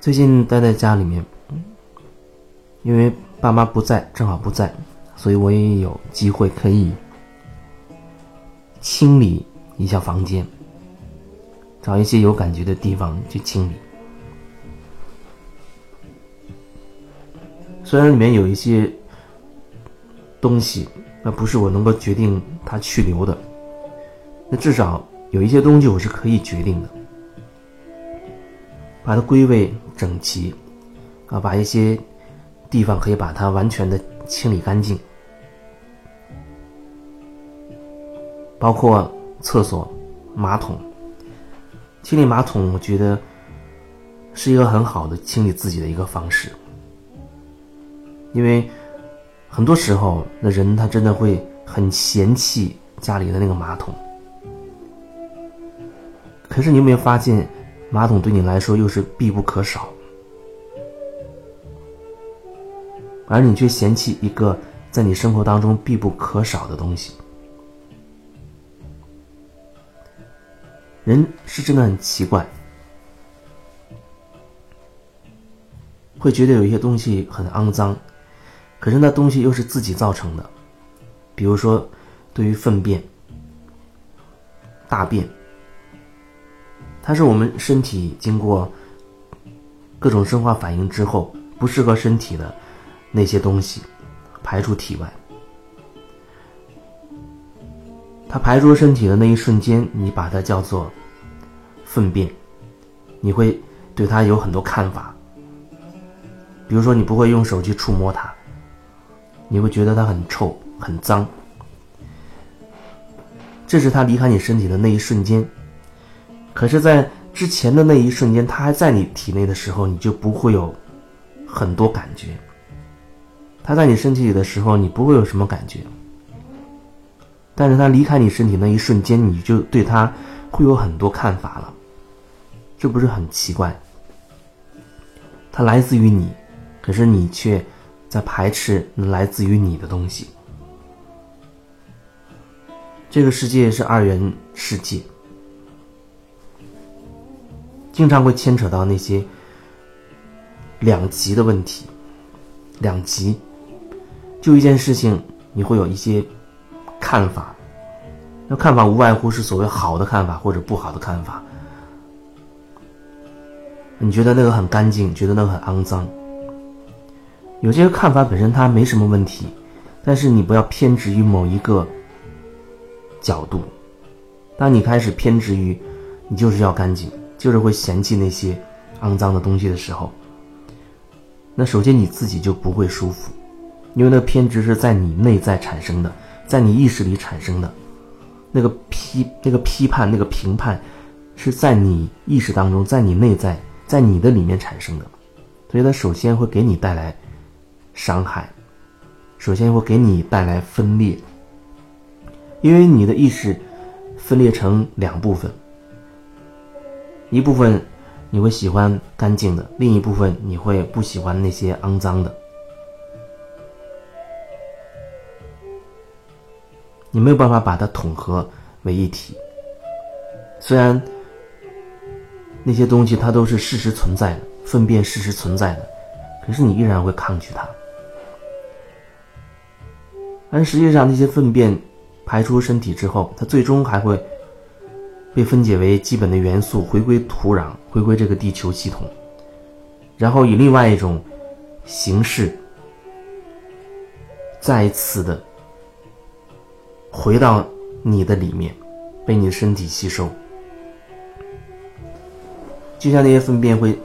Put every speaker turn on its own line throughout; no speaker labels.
最近待在家里面，因为爸妈不在，正好不在，所以我也有机会可以清理一下房间，找一些有感觉的地方去清理。虽然里面有一些东西，那不是我能够决定它去留的，那至少有一些东西我是可以决定的。把它归位整齐，啊，把一些地方可以把它完全的清理干净，包括厕所、马桶。清理马桶，我觉得是一个很好的清理自己的一个方式，因为很多时候，那人他真的会很嫌弃家里的那个马桶。可是你有没有发现？马桶对你来说又是必不可少，而你却嫌弃一个在你生活当中必不可少的东西。人是真的很奇怪，会觉得有一些东西很肮脏，可是那东西又是自己造成的，比如说对于粪便、大便。它是我们身体经过各种生化反应之后不适合身体的那些东西排出体外。它排出身体的那一瞬间，你把它叫做粪便，你会对它有很多看法。比如说，你不会用手去触摸它，你会觉得它很臭、很脏。这是它离开你身体的那一瞬间。可是，在之前的那一瞬间，它还在你体内的时候，你就不会有很多感觉。它在你身体里的时候，你不会有什么感觉。但是它离开你身体那一瞬间，你就对它会有很多看法了。这不是很奇怪？它来自于你，可是你却在排斥来自于你的东西。这个世界是二元世界。经常会牵扯到那些两极的问题，两极，就一件事情，你会有一些看法，那看法无外乎是所谓好的看法或者不好的看法。你觉得那个很干净，觉得那个很肮脏。有些看法本身它没什么问题，但是你不要偏执于某一个角度。当你开始偏执于，你就是要干净。就是会嫌弃那些肮脏的东西的时候，那首先你自己就不会舒服，因为那个偏执是在你内在产生的，在你意识里产生的，那个批、那个批判、那个评判，是在你意识当中，在你内在，在你的里面产生的，所以它首先会给你带来伤害，首先会给你带来分裂，因为你的意识分裂成两部分。一部分你会喜欢干净的，另一部分你会不喜欢那些肮脏的。你没有办法把它统合为一体。虽然那些东西它都是事实存在的，粪便事实存在的，可是你依然会抗拒它。但实际上，那些粪便排出身体之后，它最终还会。被分解为基本的元素，回归土壤，回归这个地球系统，然后以另外一种形式，再一次的回到你的里面，被你的身体吸收，就像那些粪便会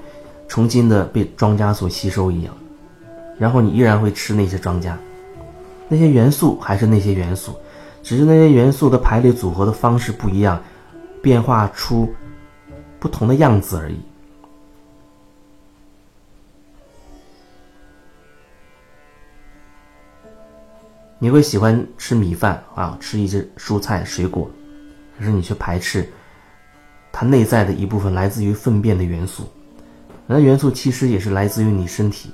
重新的被庄稼所吸收一样，然后你依然会吃那些庄稼，那些元素还是那些元素，只是那些元素的排列组合的方式不一样。变化出不同的样子而已。你会喜欢吃米饭啊，吃一些蔬菜水果，可是你却排斥它内在的一部分来自于粪便的元素。那元素其实也是来自于你身体，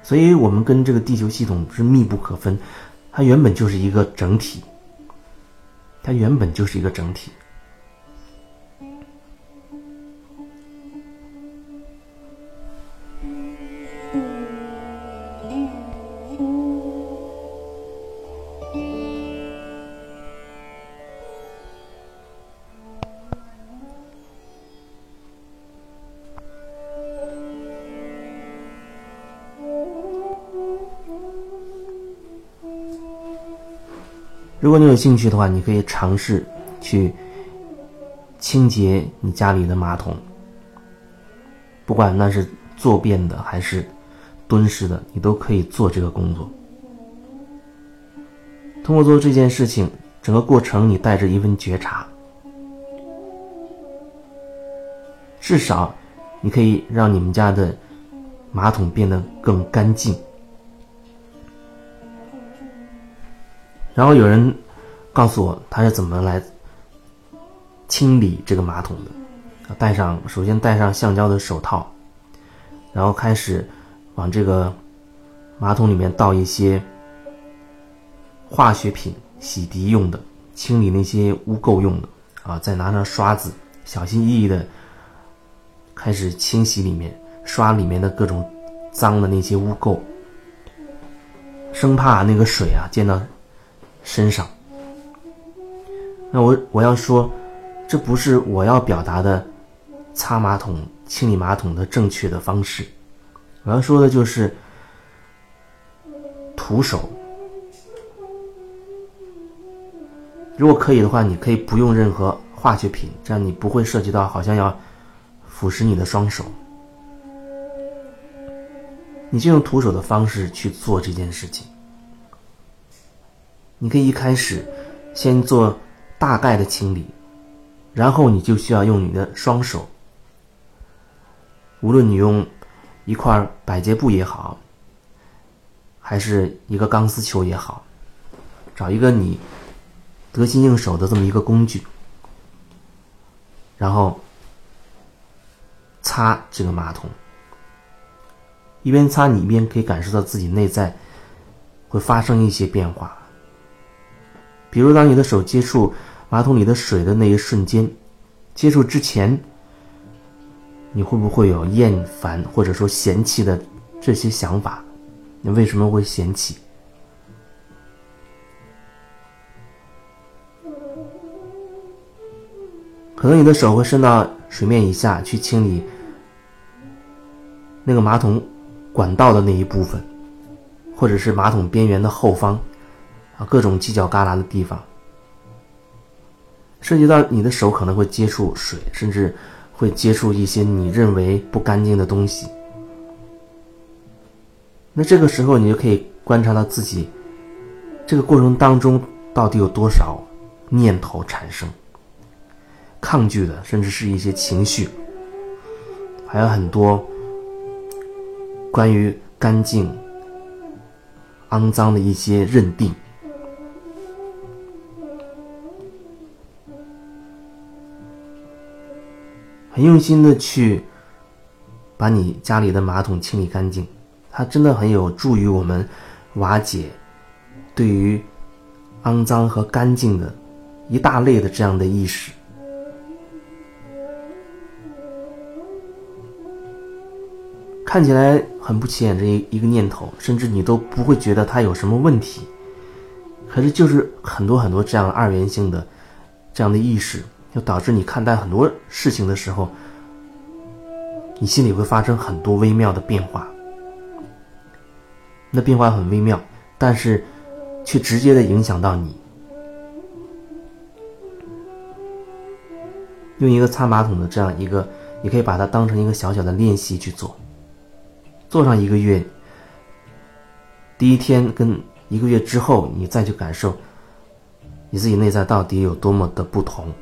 所以我们跟这个地球系统是密不可分，它原本就是一个整体，它原本就是一个整体。如果你有兴趣的话，你可以尝试去清洁你家里的马桶，不管那是坐便的还是蹲式的，你都可以做这个工作。通过做这件事情，整个过程你带着一份觉察，至少你可以让你们家的马桶变得更干净。然后有人告诉我他是怎么来清理这个马桶的，戴上首先戴上橡胶的手套，然后开始往这个马桶里面倒一些。化学品洗涤用的，清理那些污垢用的啊，再拿上刷子，小心翼翼的开始清洗里面，刷里面的各种脏的那些污垢，生怕那个水啊溅到身上。那我我要说，这不是我要表达的擦马桶、清理马桶的正确的方式，我要说的就是徒手。如果可以的话，你可以不用任何化学品，这样你不会涉及到好像要腐蚀你的双手。你就用徒手的方式去做这件事情。你可以一开始先做大概的清理，然后你就需要用你的双手，无论你用一块百洁布也好，还是一个钢丝球也好，找一个你。得心应手的这么一个工具，然后擦这个马桶，一边擦你一边可以感受到自己内在会发生一些变化。比如，当你的手接触马桶里的水的那一瞬间，接触之前，你会不会有厌烦或者说嫌弃的这些想法？你为什么会嫌弃？可能你的手会伸到水面以下去清理那个马桶管道的那一部分，或者是马桶边缘的后方，啊，各种犄角旮旯的地方，涉及到你的手可能会接触水，甚至会接触一些你认为不干净的东西。那这个时候，你就可以观察到自己这个过程当中到底有多少念头产生。抗拒的，甚至是一些情绪，还有很多关于干净、肮脏的一些认定。很用心的去把你家里的马桶清理干净，它真的很有助于我们瓦解对于肮脏和干净的一大类的这样的意识。看起来很不起眼这一一个念头，甚至你都不会觉得它有什么问题。可是就是很多很多这样二元性的这样的意识，就导致你看待很多事情的时候，你心里会发生很多微妙的变化。那变化很微妙，但是却直接的影响到你。用一个擦马桶的这样一个，你可以把它当成一个小小的练习去做。做上一个月，第一天跟一个月之后，你再去感受你自己内在到底有多么的不同。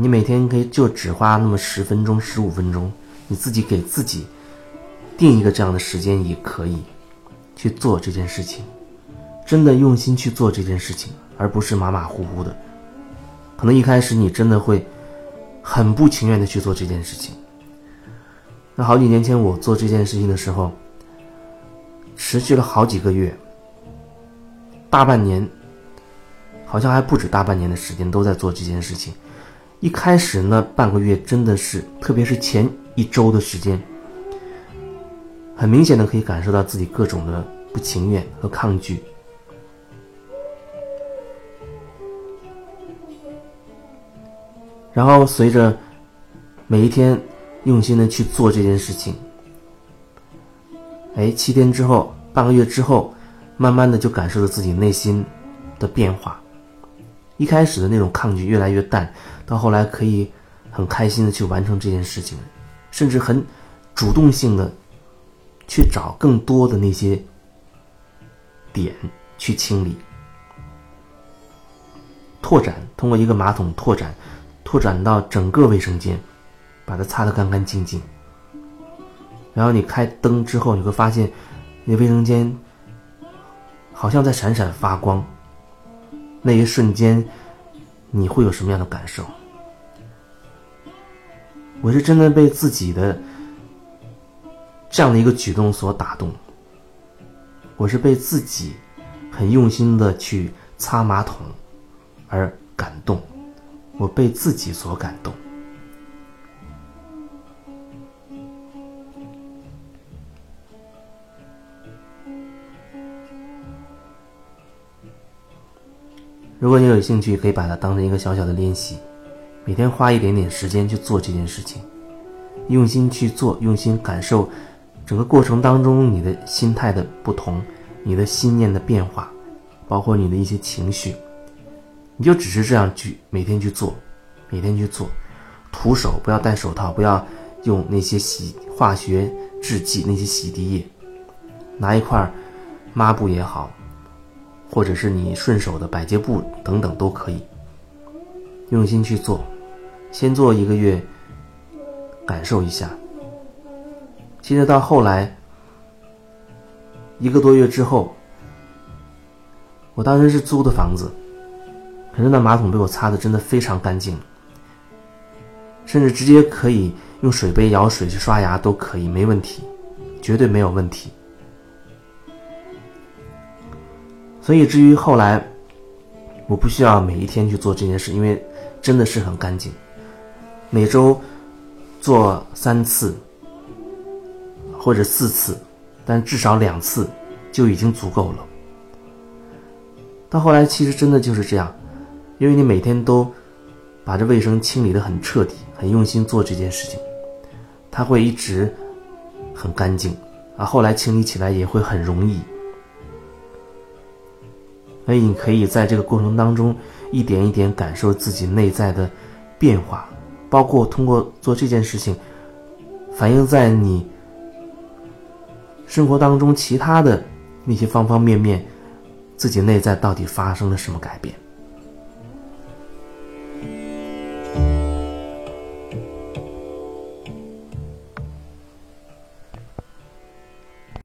你每天可以就只花那么十分钟、十五分钟，你自己给自己定一个这样的时间也可以去做这件事情，真的用心去做这件事情，而不是马马虎虎的。可能一开始你真的会很不情愿的去做这件事情。那好几年前我做这件事情的时候，持续了好几个月，大半年，好像还不止大半年的时间都在做这件事情。一开始那半个月真的是，特别是前一周的时间，很明显的可以感受到自己各种的不情愿和抗拒。然后随着每一天。用心的去做这件事情，哎，七天之后，半个月之后，慢慢的就感受着自己内心的变化。一开始的那种抗拒越来越淡，到后来可以很开心的去完成这件事情，甚至很主动性的去找更多的那些点去清理。拓展，通过一个马桶拓展，拓展到整个卫生间，把它擦得干干净净。然后你开灯之后，你会发现，那卫生间好像在闪闪发光。那一瞬间，你会有什么样的感受？我是真的被自己的这样的一个举动所打动。我是被自己很用心的去擦马桶。而感动，我被自己所感动。如果你有兴趣，可以把它当成一个小小的练习，每天花一点点时间去做这件事情，用心去做，用心感受整个过程当中你的心态的不同，你的心念的变化，包括你的一些情绪。你就只是这样去每天去做，每天去做，徒手不要戴手套，不要用那些洗化学制剂那些洗涤液，拿一块抹布也好，或者是你顺手的百洁布等等都可以，用心去做，先做一个月，感受一下。其实到后来一个多月之后，我当时是租的房子。可是那马桶被我擦的真的非常干净，甚至直接可以用水杯舀水去刷牙都可以，没问题，绝对没有问题。所以至于后来，我不需要每一天去做这件事，因为真的是很干净，每周做三次或者四次，但至少两次就已经足够了。到后来，其实真的就是这样。因为你每天都把这卫生清理的很彻底、很用心做这件事情，它会一直很干净，啊，后来清理起来也会很容易。所以你可以在这个过程当中一点一点感受自己内在的变化，包括通过做这件事情，反映在你生活当中其他的那些方方面面，自己内在到底发生了什么改变。